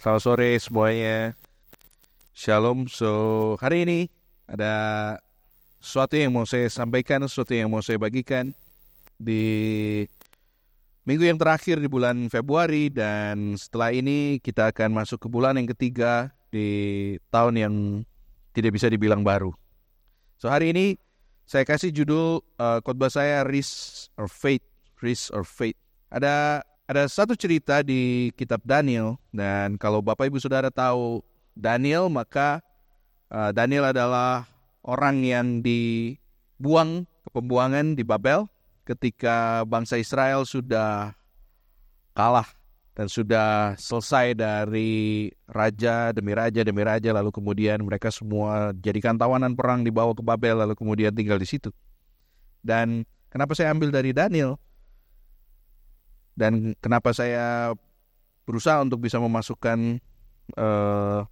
Selamat sore semuanya. Shalom. So, hari ini ada sesuatu yang mau saya sampaikan, sesuatu yang mau saya bagikan di minggu yang terakhir di bulan Februari dan setelah ini kita akan masuk ke bulan yang ketiga di tahun yang tidak bisa dibilang baru. So, hari ini saya kasih judul uh, khotbah saya Risk or Faith, Risk or Faith. Ada ada satu cerita di kitab Daniel dan kalau Bapak Ibu Saudara tahu Daniel maka uh, Daniel adalah orang yang dibuang ke pembuangan di Babel ketika bangsa Israel sudah kalah dan sudah selesai dari raja demi raja demi raja lalu kemudian mereka semua jadikan tawanan perang dibawa ke Babel lalu kemudian tinggal di situ. Dan kenapa saya ambil dari Daniel? Dan kenapa saya berusaha untuk bisa memasukkan uh,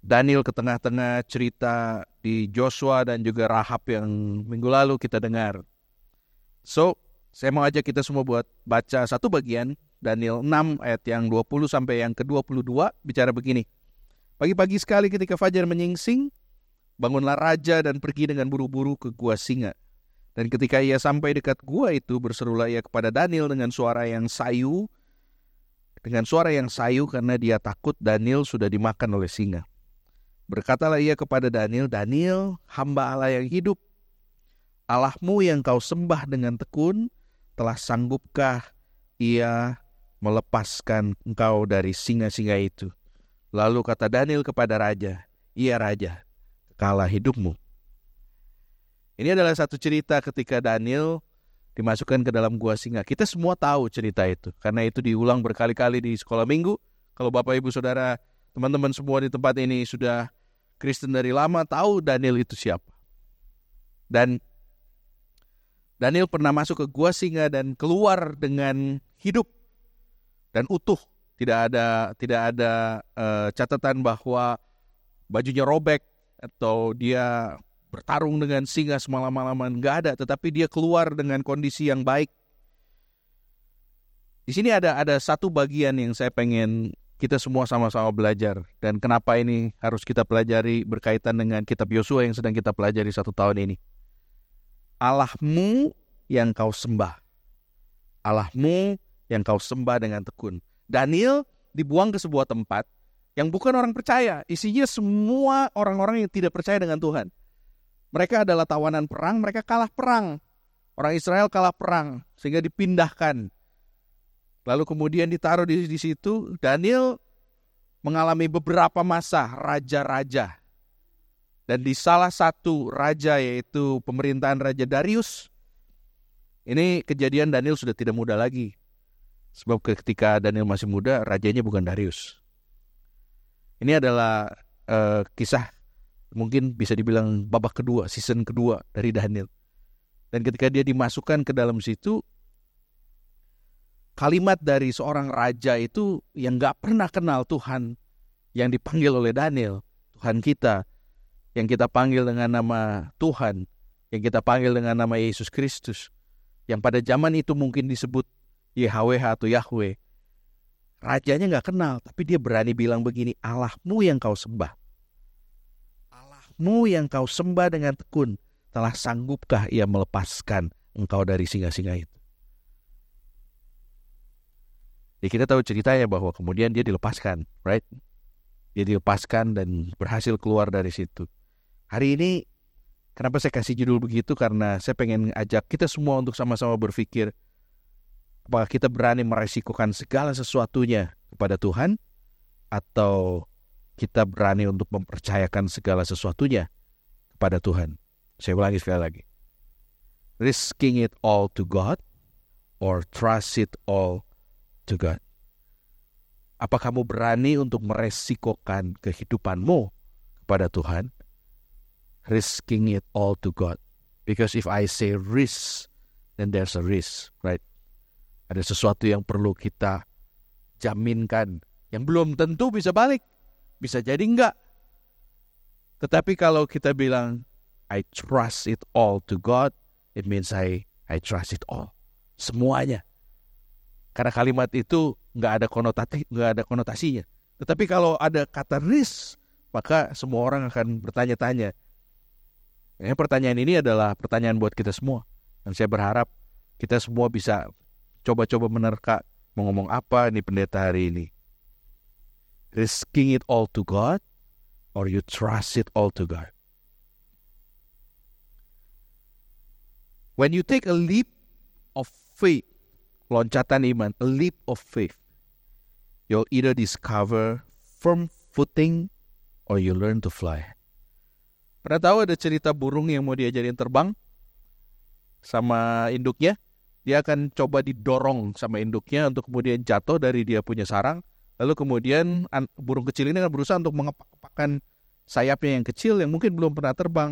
Daniel ke tengah-tengah cerita di Joshua dan juga Rahab yang minggu lalu kita dengar. So, saya mau ajak kita semua buat baca satu bagian Daniel 6 ayat yang 20 sampai yang ke-22 bicara begini. Pagi-pagi sekali ketika fajar menyingsing, bangunlah raja dan pergi dengan buru-buru ke gua singa. Dan ketika ia sampai dekat gua itu berserulah ia kepada Daniel dengan suara yang sayu, dengan suara yang sayu karena dia takut Daniel sudah dimakan oleh singa. Berkatalah ia kepada Daniel, Daniel, hamba Allah yang hidup, Allahmu yang kau sembah dengan tekun, telah sanggupkah ia melepaskan engkau dari singa-singa itu? Lalu kata Daniel kepada raja, Iya raja, kalah hidupmu. Ini adalah satu cerita ketika Daniel dimasukkan ke dalam gua singa. Kita semua tahu cerita itu karena itu diulang berkali-kali di sekolah minggu. Kalau Bapak Ibu Saudara, teman-teman semua di tempat ini sudah Kristen dari lama tahu Daniel itu siapa. Dan Daniel pernah masuk ke gua singa dan keluar dengan hidup dan utuh. Tidak ada tidak ada uh, catatan bahwa bajunya robek atau dia bertarung dengan singa semalam-malaman nggak ada, tetapi dia keluar dengan kondisi yang baik. Di sini ada ada satu bagian yang saya pengen kita semua sama-sama belajar dan kenapa ini harus kita pelajari berkaitan dengan kitab Yosua yang sedang kita pelajari satu tahun ini. Allahmu yang kau sembah. Allahmu yang kau sembah dengan tekun. Daniel dibuang ke sebuah tempat yang bukan orang percaya. Isinya semua orang-orang yang tidak percaya dengan Tuhan. Mereka adalah tawanan perang, mereka kalah perang. Orang Israel kalah perang sehingga dipindahkan. Lalu kemudian ditaruh di, di situ. Daniel mengalami beberapa masa raja-raja. Dan di salah satu raja yaitu pemerintahan Raja Darius. Ini kejadian Daniel sudah tidak muda lagi. Sebab ketika Daniel masih muda, rajanya bukan Darius. Ini adalah uh, kisah mungkin bisa dibilang babak kedua, season kedua dari Daniel. Dan ketika dia dimasukkan ke dalam situ, kalimat dari seorang raja itu yang gak pernah kenal Tuhan, yang dipanggil oleh Daniel, Tuhan kita, yang kita panggil dengan nama Tuhan, yang kita panggil dengan nama Yesus Kristus, yang pada zaman itu mungkin disebut YHWH atau Yahweh. Rajanya gak kenal, tapi dia berani bilang begini, Allahmu yang kau sembah Allahmu yang kau sembah dengan tekun, telah sanggupkah ia melepaskan engkau dari singa-singa itu? Ya kita tahu ceritanya bahwa kemudian dia dilepaskan, right? Dia dilepaskan dan berhasil keluar dari situ. Hari ini kenapa saya kasih judul begitu? Karena saya pengen ajak kita semua untuk sama-sama berpikir apakah kita berani meresikokan segala sesuatunya kepada Tuhan atau kita berani untuk mempercayakan segala sesuatunya kepada Tuhan. Saya ulangi sekali lagi. Risking it all to God or trust it all to God. Apa kamu berani untuk meresikokan kehidupanmu kepada Tuhan? Risking it all to God. Because if I say risk, then there's a risk, right? Ada sesuatu yang perlu kita jaminkan yang belum tentu bisa balik. Bisa jadi enggak. Tetapi kalau kita bilang I trust it all to God, it means I I trust it all. Semuanya. Karena kalimat itu nggak ada konotasi, nggak ada konotasinya. Tetapi kalau ada kata risk, maka semua orang akan bertanya-tanya. Ya, pertanyaan ini adalah pertanyaan buat kita semua. Dan saya berharap kita semua bisa coba-coba menerka mau ngomong apa nih pendeta hari ini. Risking it all to God or you trust it all to God. When you take a leap of faith, loncatan iman, a leap of faith, you'll either discover firm footing or you learn to fly. Pernah tahu ada cerita burung yang mau diajarin terbang sama induknya? Dia akan coba didorong sama induknya untuk kemudian jatuh dari dia punya sarang. Lalu kemudian burung kecil ini akan berusaha untuk mengepak-epakkan sayapnya yang kecil yang mungkin belum pernah terbang.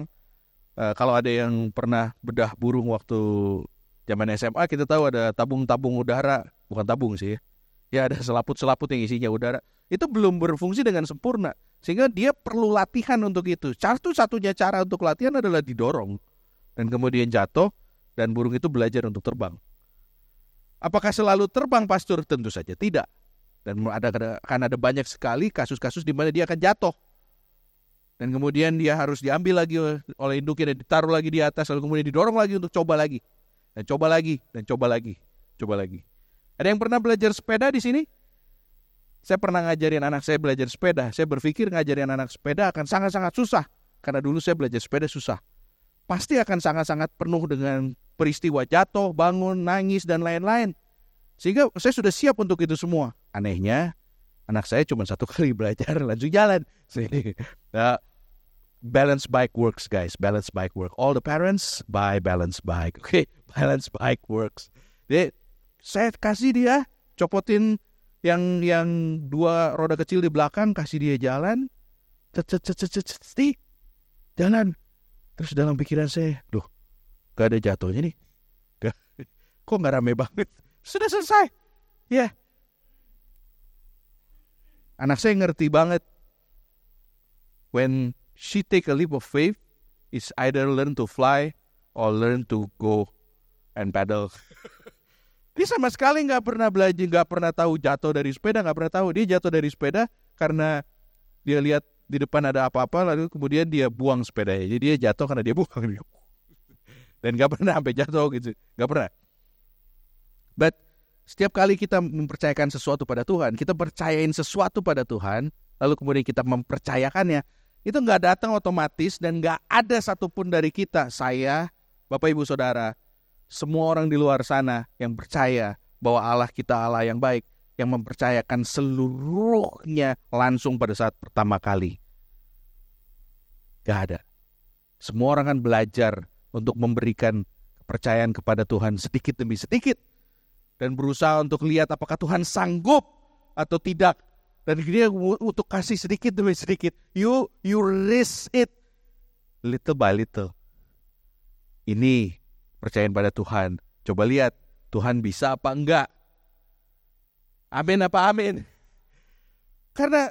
Uh, kalau ada yang pernah bedah burung waktu zaman SMA kita tahu ada tabung-tabung udara. Bukan tabung sih ya. Ada selaput-selaput yang isinya udara. Itu belum berfungsi dengan sempurna. Sehingga dia perlu latihan untuk itu. Satu-satunya cara untuk latihan adalah didorong. Dan kemudian jatuh dan burung itu belajar untuk terbang. Apakah selalu terbang pastor? Tentu saja tidak dan ada akan ada banyak sekali kasus-kasus di mana dia akan jatuh. Dan kemudian dia harus diambil lagi oleh induknya dan ditaruh lagi di atas lalu kemudian didorong lagi untuk coba lagi. Dan coba lagi dan coba lagi coba lagi. Ada yang pernah belajar sepeda di sini? Saya pernah ngajarin anak saya belajar sepeda. Saya berpikir ngajarin anak sepeda akan sangat-sangat susah. Karena dulu saya belajar sepeda susah. Pasti akan sangat-sangat penuh dengan peristiwa jatuh bangun nangis dan lain-lain sehingga saya sudah siap untuk itu semua anehnya anak saya cuma satu kali belajar langsung jalan. nah, balance bike works guys, balance bike work. All the parents buy balance bike, oke? Okay? Balance bike works. Jadi saya kasih dia copotin yang yang dua roda kecil di belakang, kasih dia jalan, cet jalan. Terus dalam pikiran saya, duh, gak ada jatuhnya nih. Gak, kok nggak rame banget? Sudah selesai. Ya, yeah Anak saya ngerti banget. When she take a leap of faith, is either learn to fly or learn to go and paddle. Dia sama sekali nggak pernah belajar, nggak pernah tahu jatuh dari sepeda, nggak pernah tahu. Dia jatuh dari sepeda karena dia lihat di depan ada apa-apa, lalu kemudian dia buang sepedanya. Jadi dia jatuh karena dia buang. Dan nggak pernah sampai jatuh gitu, nggak pernah. But setiap kali kita mempercayakan sesuatu pada Tuhan, kita percayain sesuatu pada Tuhan, lalu kemudian kita mempercayakannya, itu nggak datang otomatis dan nggak ada satupun dari kita, saya, Bapak Ibu Saudara, semua orang di luar sana yang percaya bahwa Allah kita Allah yang baik, yang mempercayakan seluruhnya langsung pada saat pertama kali. Gak ada. Semua orang kan belajar untuk memberikan kepercayaan kepada Tuhan sedikit demi sedikit dan berusaha untuk lihat apakah Tuhan sanggup atau tidak. Dan dia untuk kasih sedikit demi sedikit. You you risk it little by little. Ini percayaan pada Tuhan. Coba lihat Tuhan bisa apa enggak. Amin apa amin. Karena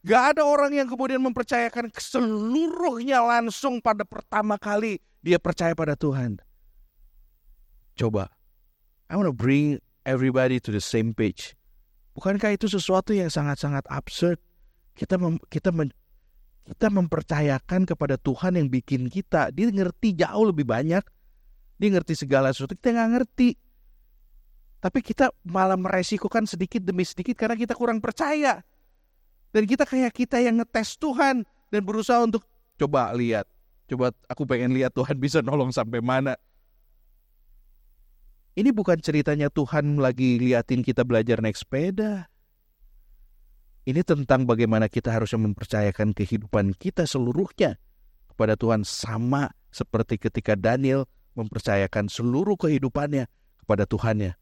gak ada orang yang kemudian mempercayakan seluruhnya langsung pada pertama kali dia percaya pada Tuhan. Coba I want to bring everybody to the same page. Bukankah itu sesuatu yang sangat-sangat absurd? Kita mem, kita men, kita mempercayakan kepada Tuhan yang bikin kita. Dia ngerti jauh lebih banyak. Dia ngerti segala sesuatu. Kita nggak ngerti. Tapi kita malah meresikokan sedikit demi sedikit karena kita kurang percaya. Dan kita kayak kita yang ngetes Tuhan dan berusaha untuk coba lihat. Coba aku pengen lihat Tuhan bisa nolong sampai mana. Ini bukan ceritanya Tuhan lagi liatin kita belajar naik sepeda. Ini tentang bagaimana kita harus mempercayakan kehidupan kita seluruhnya kepada Tuhan sama seperti ketika Daniel mempercayakan seluruh kehidupannya kepada Tuhannya.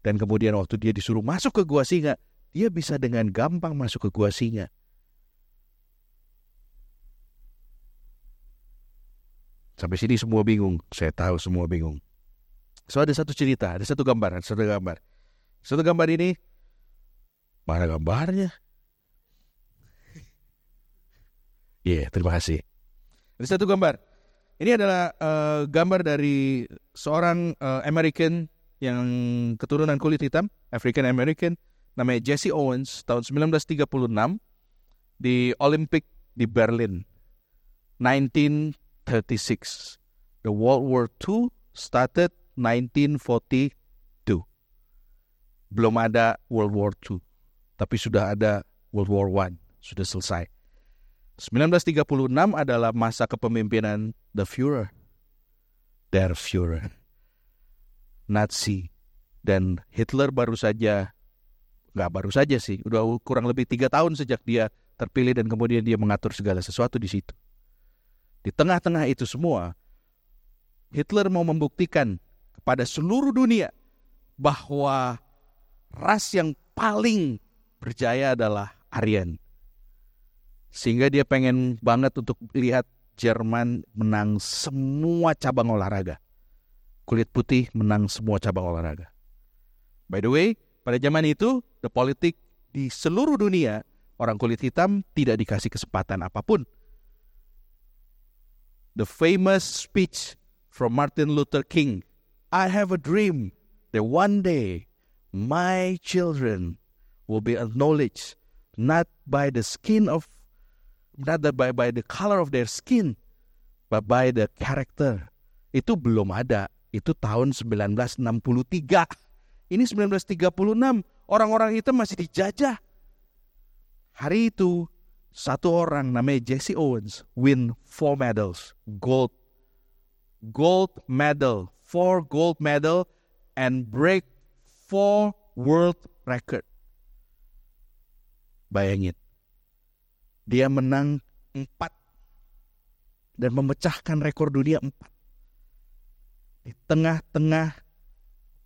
Dan kemudian waktu dia disuruh masuk ke gua singa, dia bisa dengan gampang masuk ke gua singa. Sampai sini semua bingung, saya tahu semua bingung. So ada satu cerita, ada satu gambar, ada satu gambar. Satu gambar ini, mana gambarnya? Iya, yeah, terima kasih. Ada satu gambar. Ini adalah uh, gambar dari seorang uh, American yang keturunan kulit hitam, African American, namanya Jesse Owens tahun 1936 di Olympic di Berlin 1936 the World War II started 1942 belum ada World War II tapi sudah ada World War One sudah selesai. 1936 adalah masa kepemimpinan the Führer. Der Führer. Nazi dan Hitler baru saja nggak baru saja sih udah kurang lebih tiga tahun sejak dia terpilih dan kemudian dia mengatur segala sesuatu di situ. Di tengah-tengah itu semua Hitler mau membuktikan kepada seluruh dunia bahwa ras yang paling berjaya adalah Aryan sehingga dia pengen banget untuk lihat Jerman menang semua cabang olahraga. Kulit putih menang semua cabang olahraga. By the way, pada zaman itu, the politik di seluruh dunia, orang kulit hitam tidak dikasih kesempatan apa pun. The famous speech from Martin Luther King, I have a dream that one day my children will be acknowledged not by the skin of not by, by the color of their skin, but by the character. Itu belum ada. Itu tahun 1963. Ini 1936. Orang-orang itu masih dijajah. Hari itu, satu orang namanya Jesse Owens win four medals. Gold. Gold medal. Four gold medal and break four world record. Bayangin. Dia menang empat dan memecahkan rekor dunia empat di tengah-tengah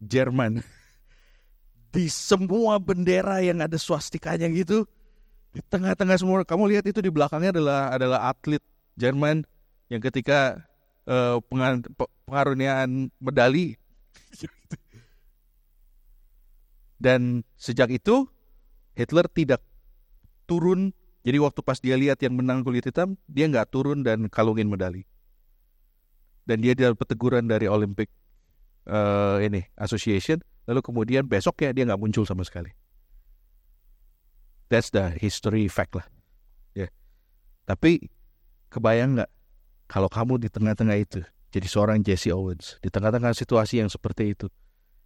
Jerman. Di semua bendera yang ada swastikanya gitu di tengah-tengah semua. Kamu lihat itu di belakangnya adalah adalah atlet Jerman yang ketika uh, pengaruniaan medali dan sejak itu Hitler tidak turun jadi waktu pas dia lihat yang menang kulit hitam, dia nggak turun dan kalungin medali. Dan dia dapat teguran dari Olympic uh, ini Association. Lalu kemudian besok ya dia nggak muncul sama sekali. That's the history fact lah. Ya. Yeah. Tapi kebayang nggak kalau kamu di tengah-tengah itu jadi seorang Jesse Owens di tengah-tengah situasi yang seperti itu,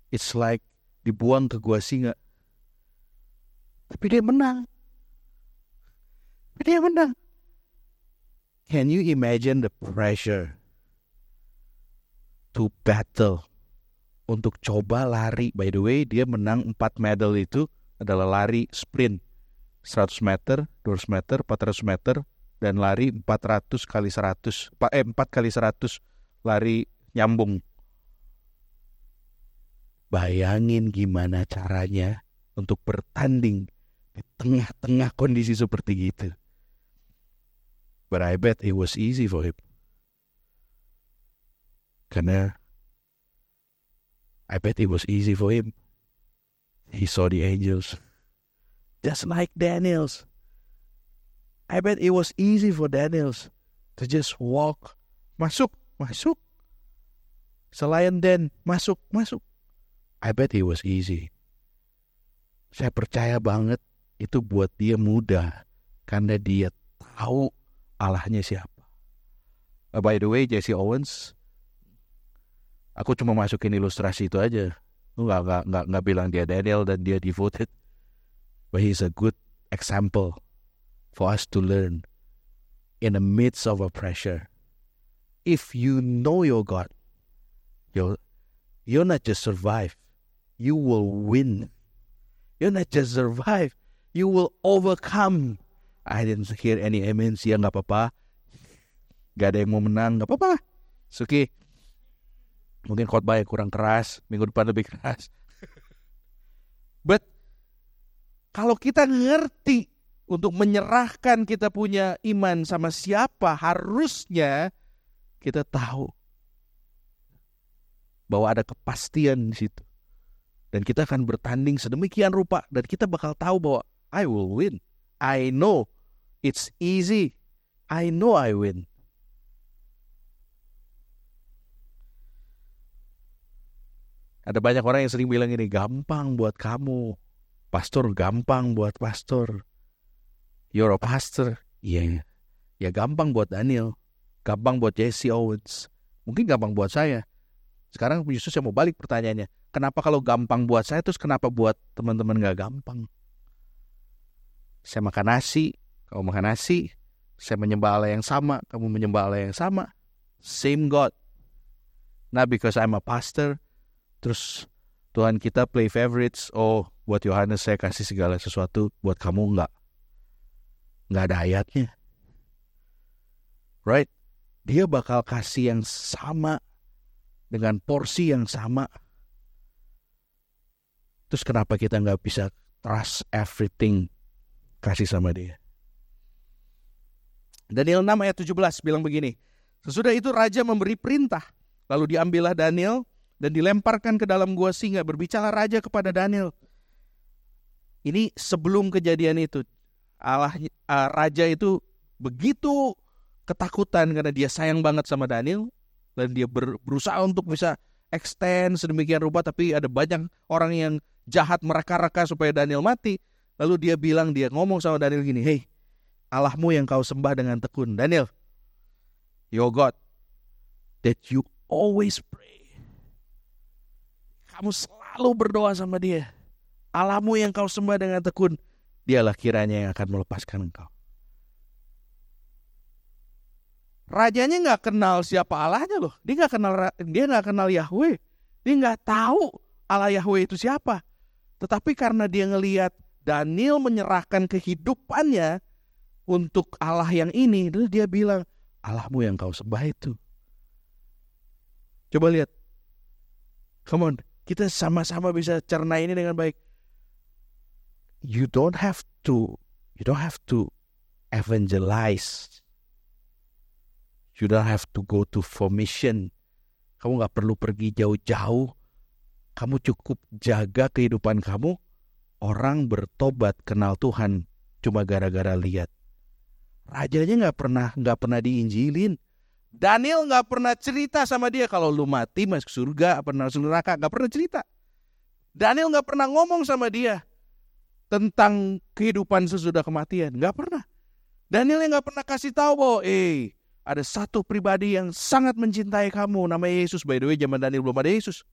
it's like dibuang ke gua singa. Tapi dia menang. Dia menang. Can you imagine the pressure to battle untuk coba lari? By the way, dia menang 4 medal itu adalah lari sprint 100 meter, 200 meter, 400 meter, dan lari 400 kali 100, eh 4 kali 100 lari nyambung. Bayangin gimana caranya untuk bertanding di tengah-tengah kondisi seperti itu. But I bet it was easy for him. Karena I bet it was easy for him. He saw the angels. Just like Daniels. I bet it was easy for Daniels to just walk. Masuk, masuk. Selain Dan, masuk, masuk. I bet it was easy. Saya percaya banget itu buat dia mudah. Karena dia tahu Allahnya siapa. Uh, by the way, Jesse Owens, aku cuma masukin ilustrasi itu aja. Nggak nggak nggak nggak bilang dia Daniel dan dia devoted, but he's a good example for us to learn in the midst of a pressure. If you know your God, you you're not just survive, you will win. You're not just survive, you will overcome. I didn't hear any amens ya nggak apa-apa. Gak ada yang mau menang nggak apa-apa. Suki Mungkin khotbah yang kurang keras Minggu depan lebih keras. But Kalau kita ngerti Untuk menyerahkan kita punya iman sama siapa Harusnya Kita tahu Bahwa ada kepastian di situ dan kita akan bertanding sedemikian rupa dan kita bakal tahu bahwa I will win. I know It's easy. I know I win. Ada banyak orang yang sering bilang ini gampang buat kamu. pastor gampang buat pastor. You're a pastor. Iya, yeah. ya gampang buat Daniel. Gampang buat Jesse Owens. Mungkin gampang buat saya. Sekarang justru saya mau balik pertanyaannya. Kenapa kalau gampang buat saya, terus kenapa buat teman-teman gak gampang? Saya makan nasi, kamu makan nasi. Saya menyembah Allah yang sama, kamu menyembah Allah yang sama. Same God. Not because I'm a pastor, terus Tuhan kita play favorites. Oh, buat Yohanes saya kasih segala sesuatu, buat kamu enggak. Enggak ada ayatnya. Right? Dia bakal kasih yang sama dengan porsi yang sama. Terus kenapa kita nggak bisa trust everything kasih sama dia? Daniel 6 ayat 17 bilang begini. Sesudah itu raja memberi perintah. Lalu diambillah Daniel dan dilemparkan ke dalam gua singa. Berbicara raja kepada Daniel. Ini sebelum kejadian itu. Allah uh, raja itu begitu ketakutan karena dia sayang banget sama Daniel dan dia ber, berusaha untuk bisa extend sedemikian rupa tapi ada banyak orang yang jahat mereka-reka supaya Daniel mati. Lalu dia bilang dia ngomong sama Daniel gini, "Hey, Allahmu yang kau sembah dengan tekun, Daniel, your God that you always pray. Kamu selalu berdoa sama dia. Allahmu yang kau sembah dengan tekun, dialah kiranya yang akan melepaskan engkau." Rajanya nggak kenal siapa Allahnya loh. Dia nggak kenal dia nggak kenal Yahweh. Dia nggak tahu Allah Yahweh itu siapa. Tetapi karena dia ngelihat Daniel menyerahkan kehidupannya untuk Allah yang ini, lalu dia bilang, Allahmu yang kau sembah itu. Coba lihat. Come on, kita sama-sama bisa cerna ini dengan baik. You don't have to, you don't have to evangelize You don't have to go to formation. Kamu nggak perlu pergi jauh-jauh. Kamu cukup jaga kehidupan kamu. Orang bertobat kenal Tuhan cuma gara-gara lihat. Rajanya nggak pernah nggak pernah diinjilin. Daniel nggak pernah cerita sama dia kalau lu mati masuk surga pernah masuk neraka nggak pernah cerita. Daniel nggak pernah ngomong sama dia tentang kehidupan sesudah kematian nggak pernah. Daniel yang nggak pernah kasih tahu bahwa eh ada satu pribadi yang sangat mencintai kamu, namanya Yesus. By the way, zaman Daniel belum ada Yesus.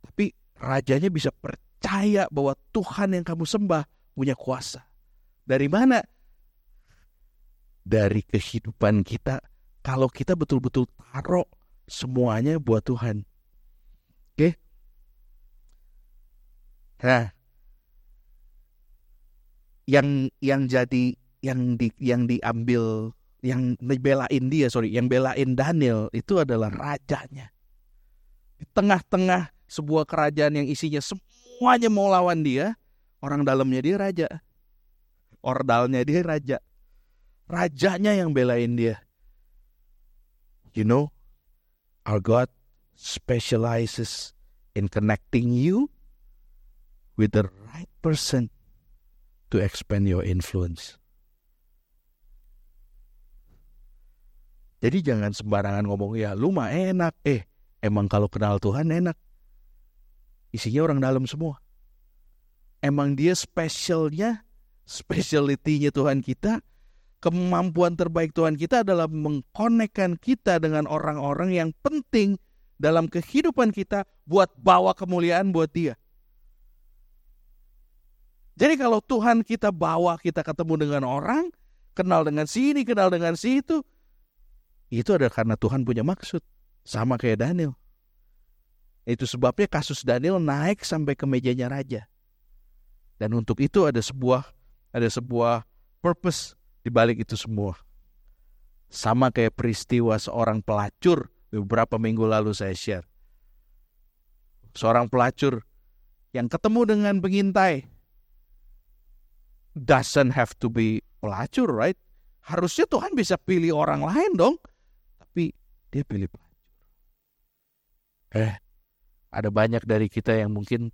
Tapi rajanya bisa percaya bahwa Tuhan yang kamu sembah punya kuasa. Dari mana? Dari kehidupan kita. Kalau kita betul-betul taruh semuanya buat Tuhan. Oke? Nah, yang yang jadi yang di yang diambil yang belain dia sorry yang belain Daniel itu adalah rajanya. Di tengah-tengah sebuah kerajaan yang isinya semuanya mau lawan dia orang dalamnya dia raja. Ordalnya dia raja. Rajanya yang belain dia. You know our God specializes in connecting you with the right person to expand your influence Jadi jangan sembarangan ngomong ya lu mah enak. Eh emang kalau kenal Tuhan enak. Isinya orang dalam semua. Emang dia spesialnya, speciality-nya Tuhan kita, kemampuan terbaik Tuhan kita adalah mengkonekkan kita dengan orang-orang yang penting dalam kehidupan kita buat bawa kemuliaan buat dia. Jadi kalau Tuhan kita bawa kita ketemu dengan orang, kenal dengan sini, kenal dengan si itu, adalah karena Tuhan punya maksud. Sama kayak Daniel. Itu sebabnya kasus Daniel naik sampai ke mejanya raja. Dan untuk itu ada sebuah ada sebuah purpose di balik itu semua. Sama kayak peristiwa seorang pelacur beberapa minggu lalu saya share. Seorang pelacur yang ketemu dengan pengintai doesn't have to be pelacur, right? Harusnya Tuhan bisa pilih orang lain dong dia pilih pelacur. Eh, ada banyak dari kita yang mungkin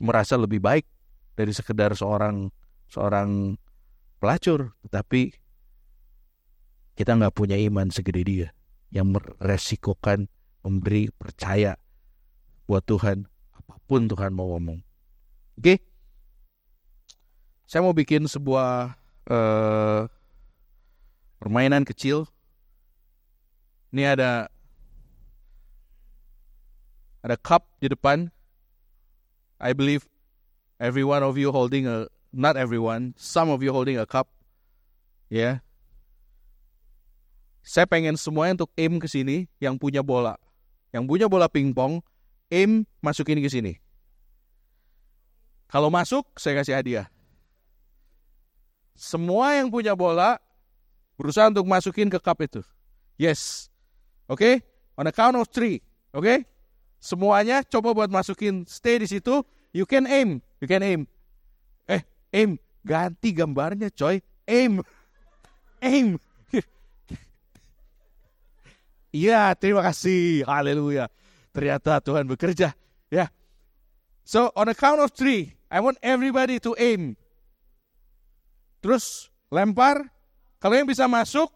merasa lebih baik dari sekedar seorang seorang pelacur, tetapi kita nggak punya iman segede dia yang meresikokan memberi percaya buat Tuhan apa pun Tuhan mau ngomong. Oke? Saya mau bikin sebuah uh, permainan kecil. Ini ada ada cup di depan. I believe every one of you holding a not everyone, some of you holding a cup. Ya. Yeah. Saya pengen semuanya untuk aim ke sini yang punya bola. Yang punya bola pingpong, aim masukin ke sini. Kalau masuk, saya kasih hadiah. Semua yang punya bola berusaha untuk masukin ke cup itu. Yes. Oke? Okay? On a count of three. Oke? Okay? Semuanya coba buat masukin. Stay di situ. You can aim. You can aim. Eh, aim. Ganti gambarnya, coy. Aim. Aim. Iya, terima kasih. Haleluya. Ternyata Tuhan bekerja. Ya. So, on a count of three, I want everybody to aim. Terus lempar. Kalau yang bisa masuk,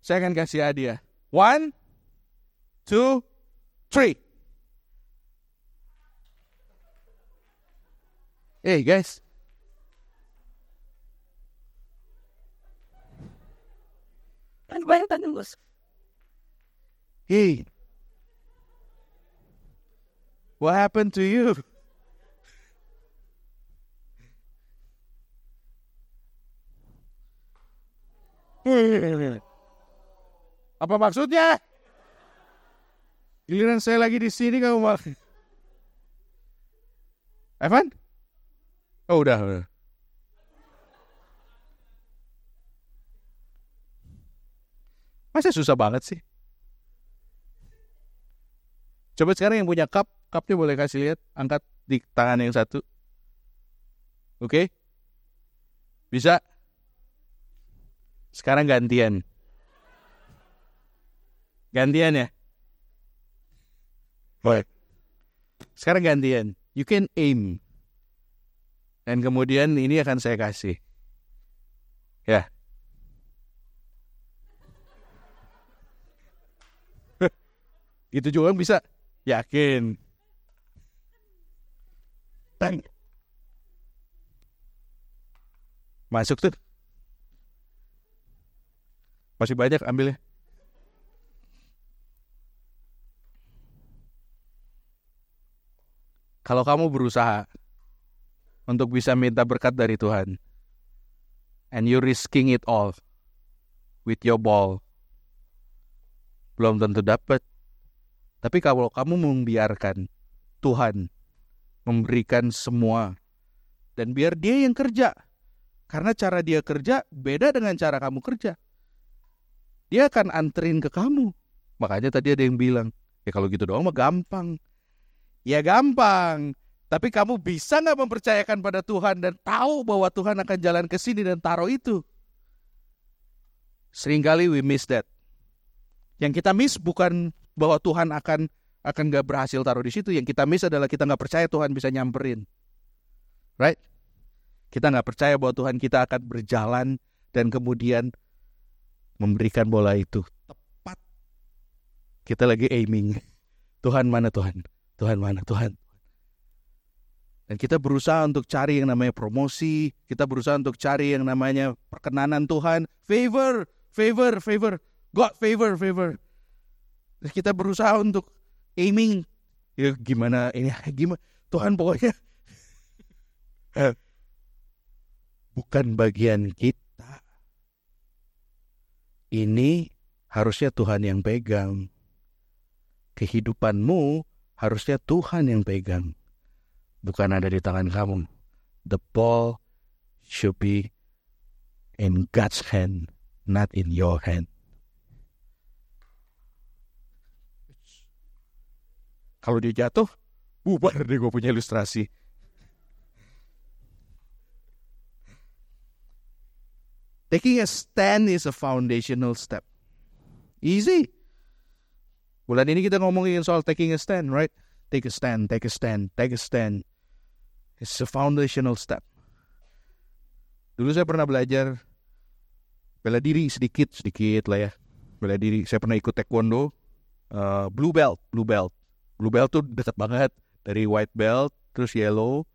saya akan kasih hadiah. One, two, three. Hey guys. Ano ba yung tanong Hey, what happened to you? Apa maksudnya? Giliran saya lagi di sini kamu malah. Evan? Oh udah, udah. Masa susah banget sih? Coba sekarang yang punya cup, cupnya boleh kasih lihat, angkat di tangan yang satu. Oke? Okay? Bisa? Sekarang gantian. Gantian ya? Boleh. Sekarang gantian. You can aim. Dan kemudian ini akan saya kasih. Ya. Itu juga bisa. Yakin. Bang. Masuk tuh. Masih banyak ambilnya. Kalau kamu berusaha untuk bisa minta berkat dari Tuhan, and you risking it all with your ball, belum tentu dapat. Tapi kalau kamu membiarkan Tuhan memberikan semua dan biar dia yang kerja. Karena cara dia kerja beda dengan cara kamu kerja. Dia akan anterin ke kamu. Makanya tadi ada yang bilang, ya kalau gitu doang mah gampang. Ya gampang. Tapi kamu bisa nggak mempercayakan pada Tuhan dan tahu bahwa Tuhan akan jalan ke sini dan taruh itu. Seringkali we miss that. Yang kita miss bukan bahwa Tuhan akan akan gak berhasil taruh di situ. Yang kita miss adalah kita nggak percaya Tuhan bisa nyamperin. Right? Kita nggak percaya bahwa Tuhan kita akan berjalan dan kemudian memberikan bola itu tepat. Kita lagi aiming. Tuhan mana Tuhan? Tuhan mana Tuhan? Dan kita berusaha untuk cari yang namanya promosi, kita berusaha untuk cari yang namanya perkenanan Tuhan, favor, favor, favor, God favor, favor. Kita berusaha untuk aiming. Ya gimana ini? Gimana Tuhan pokoknya. Bukan bagian kita. Ini harusnya Tuhan yang pegang kehidupanmu harusnya Tuhan yang pegang bukan ada di tangan kamu the ball should be in God's hand not in your hand Kalau dia jatuh, bubar deh gue punya ilustrasi. Taking a stand is a foundational step. Easy. Bulan ini kita ngomongin soal taking a stand, right? Take a stand, take a stand, take a stand. It's a foundational step. Dulu saya pernah belajar bela diri sedikit, sedikit lah ya. Bela diri. Saya pernah ikut taekwondo, uh, blue belt, blue belt. Blue Belt tuh dekat banget dari white belt terus yellow,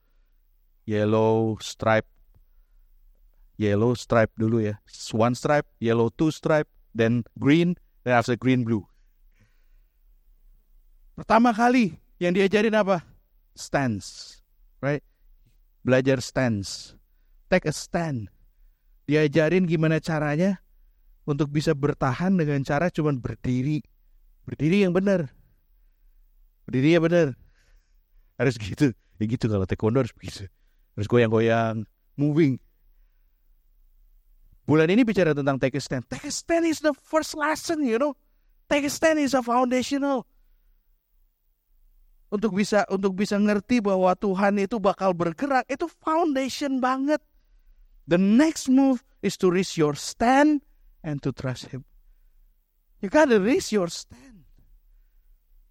yellow stripe, yellow stripe dulu ya, one stripe, yellow two stripe, then green, then after green blue. Pertama kali yang diajarin apa? Stance, right? Belajar stance, take a stand. Diajarin gimana caranya untuk bisa bertahan dengan cara cuman berdiri, berdiri yang benar, berdiri yang benar. Harus gitu, ya gitu kalau taekwondo harus begitu, harus goyang-goyang, moving. Bulan ini bicara tentang take a stand. Take a stand is the first lesson, you know. Take a stand is a foundational untuk bisa untuk bisa ngerti bahwa Tuhan itu bakal bergerak itu foundation banget. The next move is to raise your stand and to trust Him. You gotta raise your stand.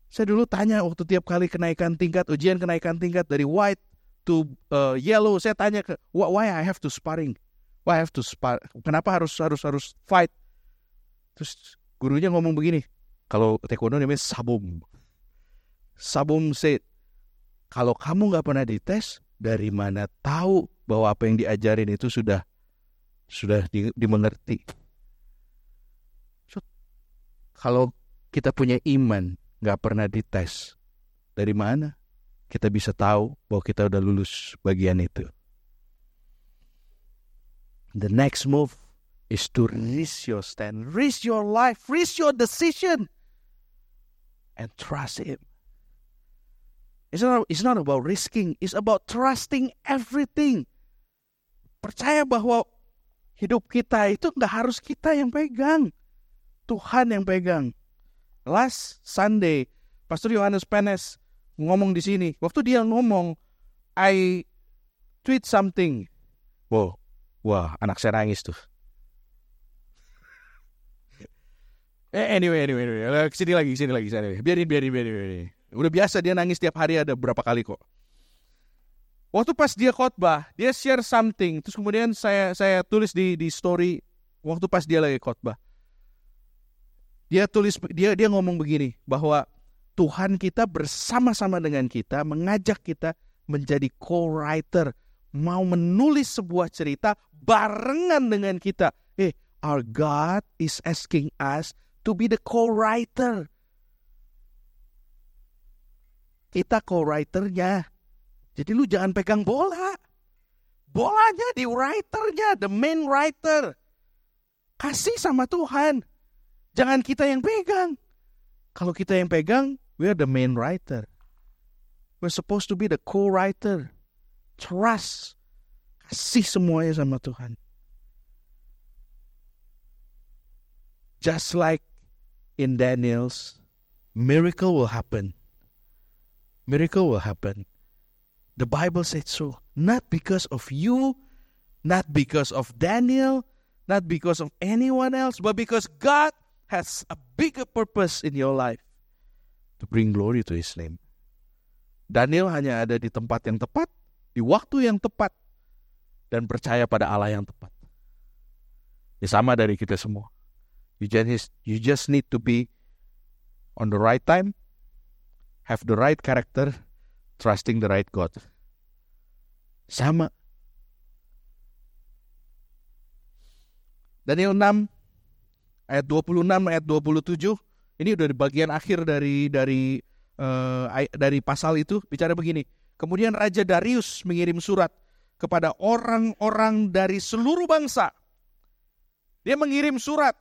Saya dulu tanya waktu tiap kali kenaikan tingkat ujian kenaikan tingkat dari white to uh, yellow, saya tanya ke why I have to sparring, why I have to spar, kenapa harus harus harus fight? Terus gurunya ngomong begini, kalau taekwondo namanya sabum. Sabum said, kalau kamu nggak pernah dites, dari mana tahu bahwa apa yang diajarin itu sudah sudah di, dimengerti? So, kalau kita punya iman nggak pernah dites, dari mana kita bisa tahu bahwa kita udah lulus bagian itu? The next move is to risk your stand, risk your life, risk your decision, and trust Him. It's not, it's not about risking, it's about trusting everything. Percaya bahwa hidup kita itu nggak harus kita yang pegang. Tuhan yang pegang. Last Sunday, Pastor Yohanes Penes ngomong di sini. Waktu dia ngomong, I tweet something. Wow, wah anak saya nangis tuh. Eh, anyway, anyway, anyway. Sini lagi, sini lagi, sini lagi. Biarin, biarin, biarin, biarin. Udah biasa dia nangis tiap hari ada berapa kali kok. Waktu pas dia khotbah, dia share something, terus kemudian saya saya tulis di di story waktu pas dia lagi khotbah. Dia tulis dia dia ngomong begini bahwa Tuhan kita bersama-sama dengan kita mengajak kita menjadi co-writer, mau menulis sebuah cerita barengan dengan kita. Eh, our God is asking us to be the co-writer kita co-writernya. Jadi lu jangan pegang bola. Bolanya di writernya, the main writer. Kasih sama Tuhan. Jangan kita yang pegang. Kalau kita yang pegang, we are the main writer. We're supposed to be the co-writer. Trust. Kasih semuanya sama Tuhan. Just like in Daniel's, miracle will happen miracle will happen. The Bible said so. Not because of you, not because of Daniel, not because of anyone else, but because God has a bigger purpose in your life to bring glory to His name. Daniel hanya ada di tempat yang tepat, di waktu yang tepat, dan percaya pada Allah yang tepat. Ya sama dari kita semua. You just, you just need to be on the right time, have the right character, trusting the right God. Sama. Daniel 6 ayat 26 ayat 27 ini udah di bagian akhir dari dari uh, dari pasal itu bicara begini. Kemudian Raja Darius mengirim surat kepada orang-orang dari seluruh bangsa. Dia mengirim surat.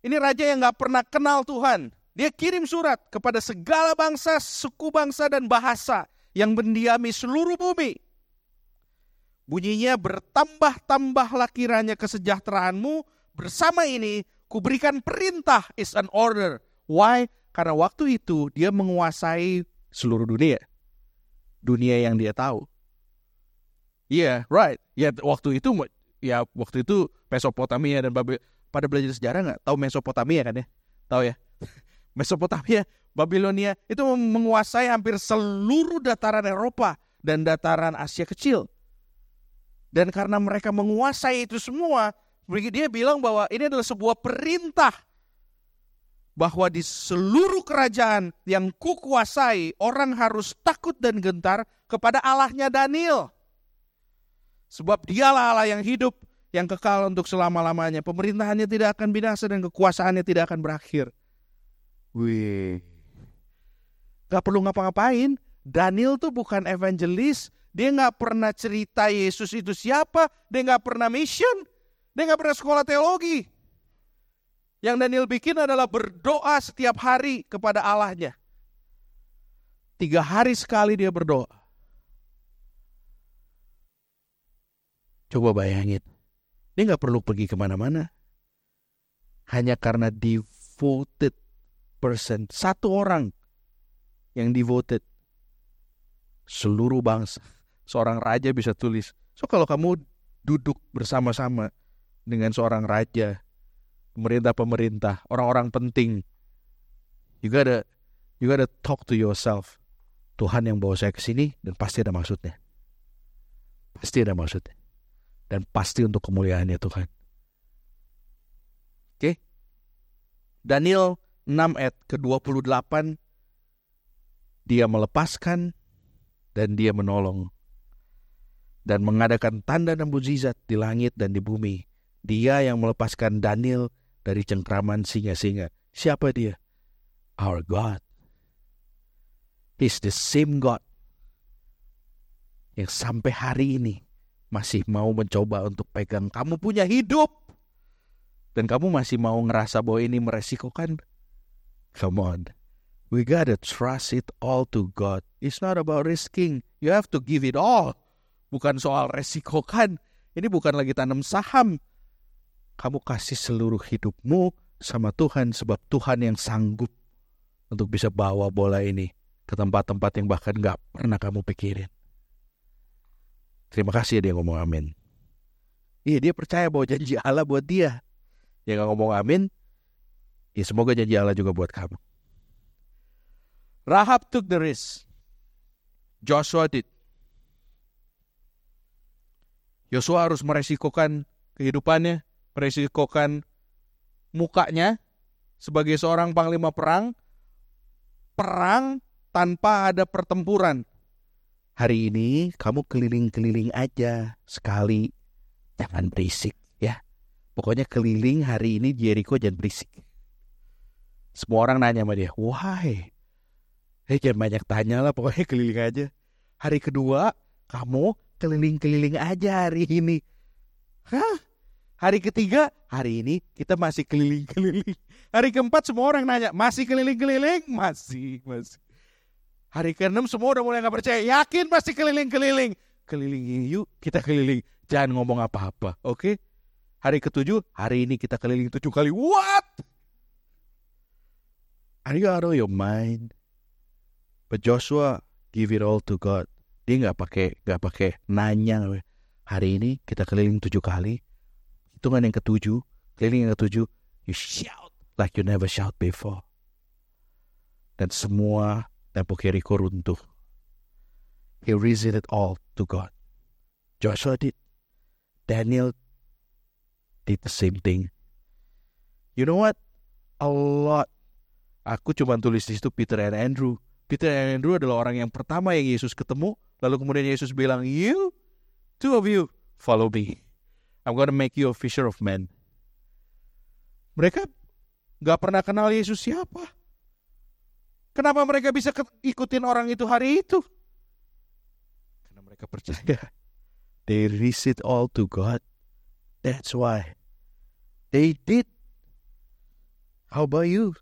Ini raja yang nggak pernah kenal Tuhan. Dia kirim surat kepada segala bangsa, suku bangsa, dan bahasa yang mendiami seluruh bumi. Bunyinya bertambah-tambahlah kiranya kesejahteraanmu. Bersama ini kuberikan perintah is an order. Why? Karena waktu itu dia menguasai seluruh dunia. Dunia yang dia tahu. Iya, yeah, right. Ya yeah, waktu itu ya waktu itu Mesopotamia dan Babil pada belajar sejarah nggak tahu Mesopotamia kan ya? Tahu ya? Mesopotamia, Babilonia itu menguasai hampir seluruh dataran Eropa dan dataran Asia Kecil. Dan karena mereka menguasai itu semua, dia bilang bahwa ini adalah sebuah perintah bahwa di seluruh kerajaan yang kukuasai orang harus takut dan gentar kepada Allahnya Daniel. Sebab dialah Allah yang hidup, yang kekal untuk selama-lamanya. Pemerintahannya tidak akan binasa dan kekuasaannya tidak akan berakhir. Wih. Gak perlu ngapa-ngapain. Daniel tuh bukan evangelis. Dia gak pernah cerita Yesus itu siapa. Dia gak pernah mission. Dia gak pernah sekolah teologi. Yang Daniel bikin adalah berdoa setiap hari kepada Allahnya. Tiga hari sekali dia berdoa. Coba bayangin. Dia nggak perlu pergi ke mana-mana. Hanya karena devoted person. Satu orang yang devoted. Seluruh bangsa. Seorang raja bisa tulis. So kalau kamu duduk bersama-sama dengan seorang raja pemerintah-pemerintah, orang-orang penting. You gotta, you gotta talk to yourself. Tuhan yang bawa saya ke sini dan pasti ada maksudnya. Pasti ada maksudnya. Dan pasti untuk kemuliaannya Tuhan. Oke. Okay? Daniel 6 ayat ke-28 dia melepaskan dan dia menolong dan mengadakan tanda dan mujizat di langit dan di bumi. Dia yang melepaskan Daniel dari cengkraman singa-singa. Siapa dia? Our God. He's the same God yang sampai hari ini masih mau mencoba untuk pegang kamu punya hidup. Dan kamu masih mau ngerasa bahwa ini meresikokan. Come on. We gotta trust it all to God. It's not about risking. You have to give it all. Bukan soal resikokan. Ini bukan lagi tanam saham kamu kasih seluruh hidupmu sama Tuhan sebab Tuhan yang sanggup untuk bisa bawa bola ini ke tempat-tempat yang bahkan gak pernah kamu pikirin. Terima kasih ya dia ngomong amin. Iya dia percaya bahwa janji Allah buat dia. Yang gak ngomong amin, ya semoga janji Allah juga buat kamu. Rahab took the risk. Joshua did. Yosua harus meresikokan kehidupannya meresikokan mukanya sebagai seorang panglima perang, perang tanpa ada pertempuran. Hari ini kamu keliling-keliling aja sekali, jangan berisik ya. Pokoknya keliling hari ini Jericho jangan berisik. Semua orang nanya sama dia, why? Eh jangan banyak tanya lah, pokoknya keliling aja. Hari kedua, kamu keliling-keliling aja hari ini. Hah? Hari ketiga, hari ini kita masih keliling-keliling. Hari keempat semua orang nanya, masih keliling-keliling? Masih, masih. Hari keenam semua udah mulai gak percaya. Yakin masih keliling-keliling? Keliling yuk, kita keliling. Jangan ngomong apa-apa, oke? Okay? Hari ketujuh, hari ini kita keliling tujuh kali. What? Are you out of your mind? But Joshua give it all to God. Dia nggak pakai nggak pakai nanya. Hari ini kita keliling tujuh kali hitungan yang ketujuh, keliling yang ketujuh, you shout like you never shout before. Dan semua tempo Jericho runtuh. He raised it all to God. Joshua did. Daniel did the same thing. You know what? A lot. Aku cuma tulis di situ Peter and Andrew. Peter and Andrew adalah orang yang pertama yang Yesus ketemu. Lalu kemudian Yesus bilang, you, two of you, follow me. I'm gonna make you a fisher of men. Mereka gak pernah kenal Yesus siapa. Kenapa mereka bisa ikutin orang itu hari itu? Karena mereka percaya. They risk it all to God. That's why. They did. How about you?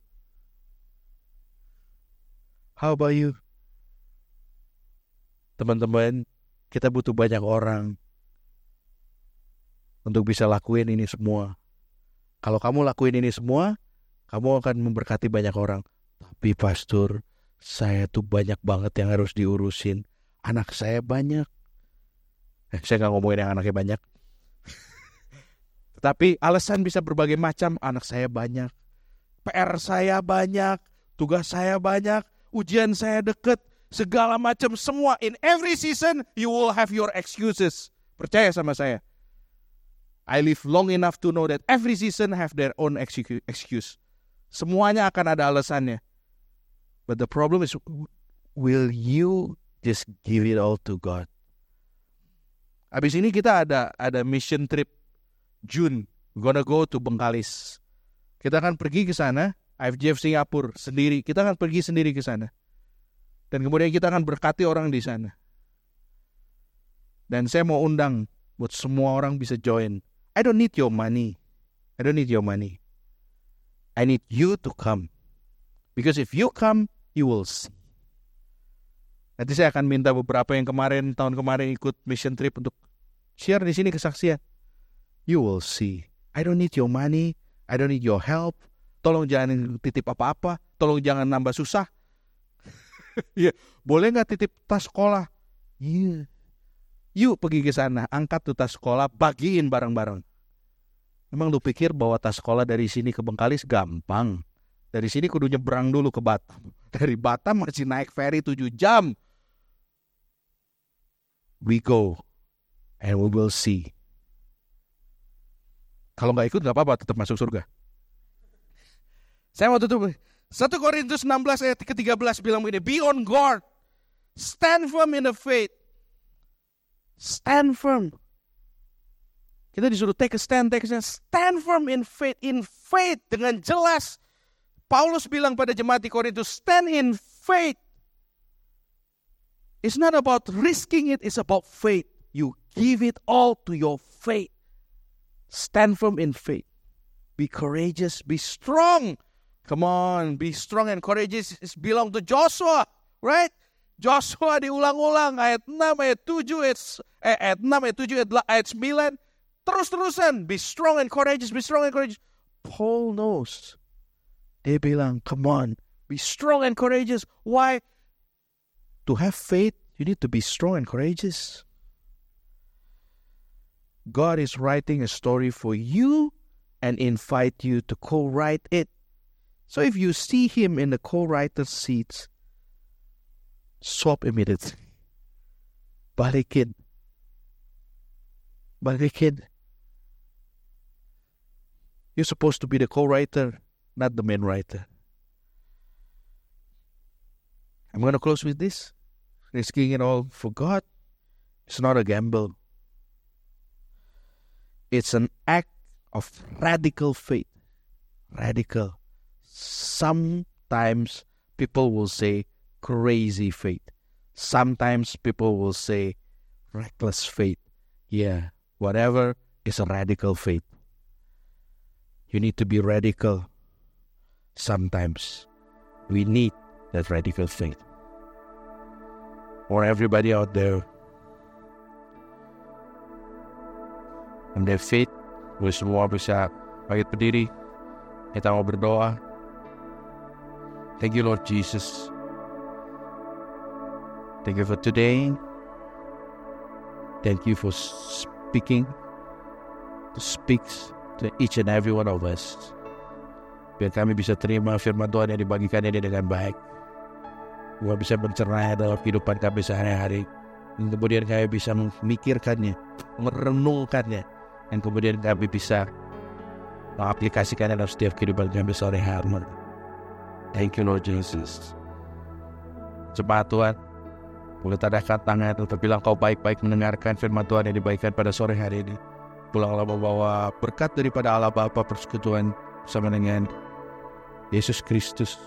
How about you? Teman-teman, kita butuh banyak orang untuk bisa lakuin ini semua. Kalau kamu lakuin ini semua, kamu akan memberkati banyak orang. Tapi pastor, saya tuh banyak banget yang harus diurusin. Anak saya banyak. Eh, saya nggak ngomongin yang anaknya banyak. Tetapi alasan bisa berbagai macam. Anak saya banyak. PR saya banyak. Tugas saya banyak. Ujian saya deket. Segala macam semua. In every season, you will have your excuses. Percaya sama saya. I live long enough to know that every season have their own excuse. Semuanya akan ada alasannya. But the problem is, will you just give it all to God? Habis ini kita ada ada mission trip June. Gonna go to Bengkalis. Kita akan pergi ke sana, IFJF Singapura sendiri. Kita akan pergi sendiri ke sana. Dan kemudian kita akan berkati orang di sana. Dan saya mau undang buat semua orang bisa join. I don't need your money. I don't need your money. I need you to come. Because if you come, you will see. Nanti saya akan minta beberapa yang kemarin, tahun kemarin ikut mission trip untuk share di sini kesaksian. You will see. I don't need your money. I don't need your help. Tolong jangan titip apa-apa. Tolong jangan nambah susah. yeah. Boleh nggak titip tas sekolah? Iya. Yuk pergi ke sana, angkat tuh tas sekolah, bagiin bareng-bareng. Emang lu pikir bawa tas sekolah dari sini ke Bengkalis gampang? Dari sini kudu nyebrang dulu ke Batam. Dari Batam masih naik ferry 7 jam. We go and we will see. Kalau nggak ikut nggak apa-apa, tetap masuk surga. Saya mau tutup. 1 Korintus 16 ayat ke-13 bilang begini, Be on guard, stand firm in the faith. Stand firm. Kita disuruh take a stand, take a stand. Stand firm in faith. In faith, dengan jelas. Paulus bilang pada jemaat di Korintus, stand in faith. It's not about risking it, it's about faith. You give it all to your faith. Stand firm in faith. Be courageous, be strong. Come on, be strong and courageous It belong to Joshua, right? Joshua diulang-ulang ayat 6, ayat 7, ayat, eh, ayat 6, ayat 7, ayat, ayat 9. Terus-terusan, be strong and courageous, be strong and courageous. Paul knows. Dia bilang, come on, be strong and courageous. Why? To have faith, you need to be strong and courageous. God is writing a story for you and invite you to co-write it. So if you see him in the co-writer's seats, swap immediately. Balikin. Balikin. You're supposed to be the co-writer, not the main writer. I'm going to close with this. Risking it all for God. It's not a gamble. It's an act of radical faith. Radical. Sometimes people will say crazy faith. Sometimes people will say reckless faith. Yeah, whatever is a radical faith. You need to be radical. Sometimes we need that radical faith. For everybody out there, and their faith, gue semua bisa bangkit berdiri. Kita mau berdoa. Thank you Lord Jesus. Thank you for today. Thank you for speaking, to speak to each and every one of us. Biar kami bisa terima firman Tuhan yang dibagikan ini dengan baik. Gua bisa mencerna dalam kehidupan kami sehari-hari. Dan kemudian kami bisa memikirkannya, merenungkannya. Dan kemudian kami bisa mengaplikasikannya dalam setiap kehidupan kami sore hari. Thank you Lord Jesus. Cepat Tuhan, boleh tadahkan tangan untuk bilang kau baik-baik mendengarkan firman Tuhan yang dibagikan pada sore hari ini. Pulanglah membawa berkat daripada Allah Bapa persekutuan bersama dengan Yesus Kristus.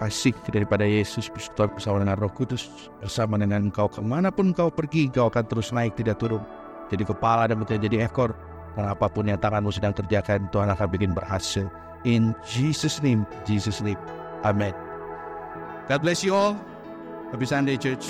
Kasih daripada Yesus persekutuan bersama dengan Roh Kudus bersama dengan engkau ke mana pun kau pergi kau akan terus naik tidak turun jadi kepala dan menjadi jadi ekor dan apa pun yang tanganmu sedang kerjakan Tuhan akan bikin berhasil in Jesus name Jesus name. Amen. God bless you all. Happy Sunday church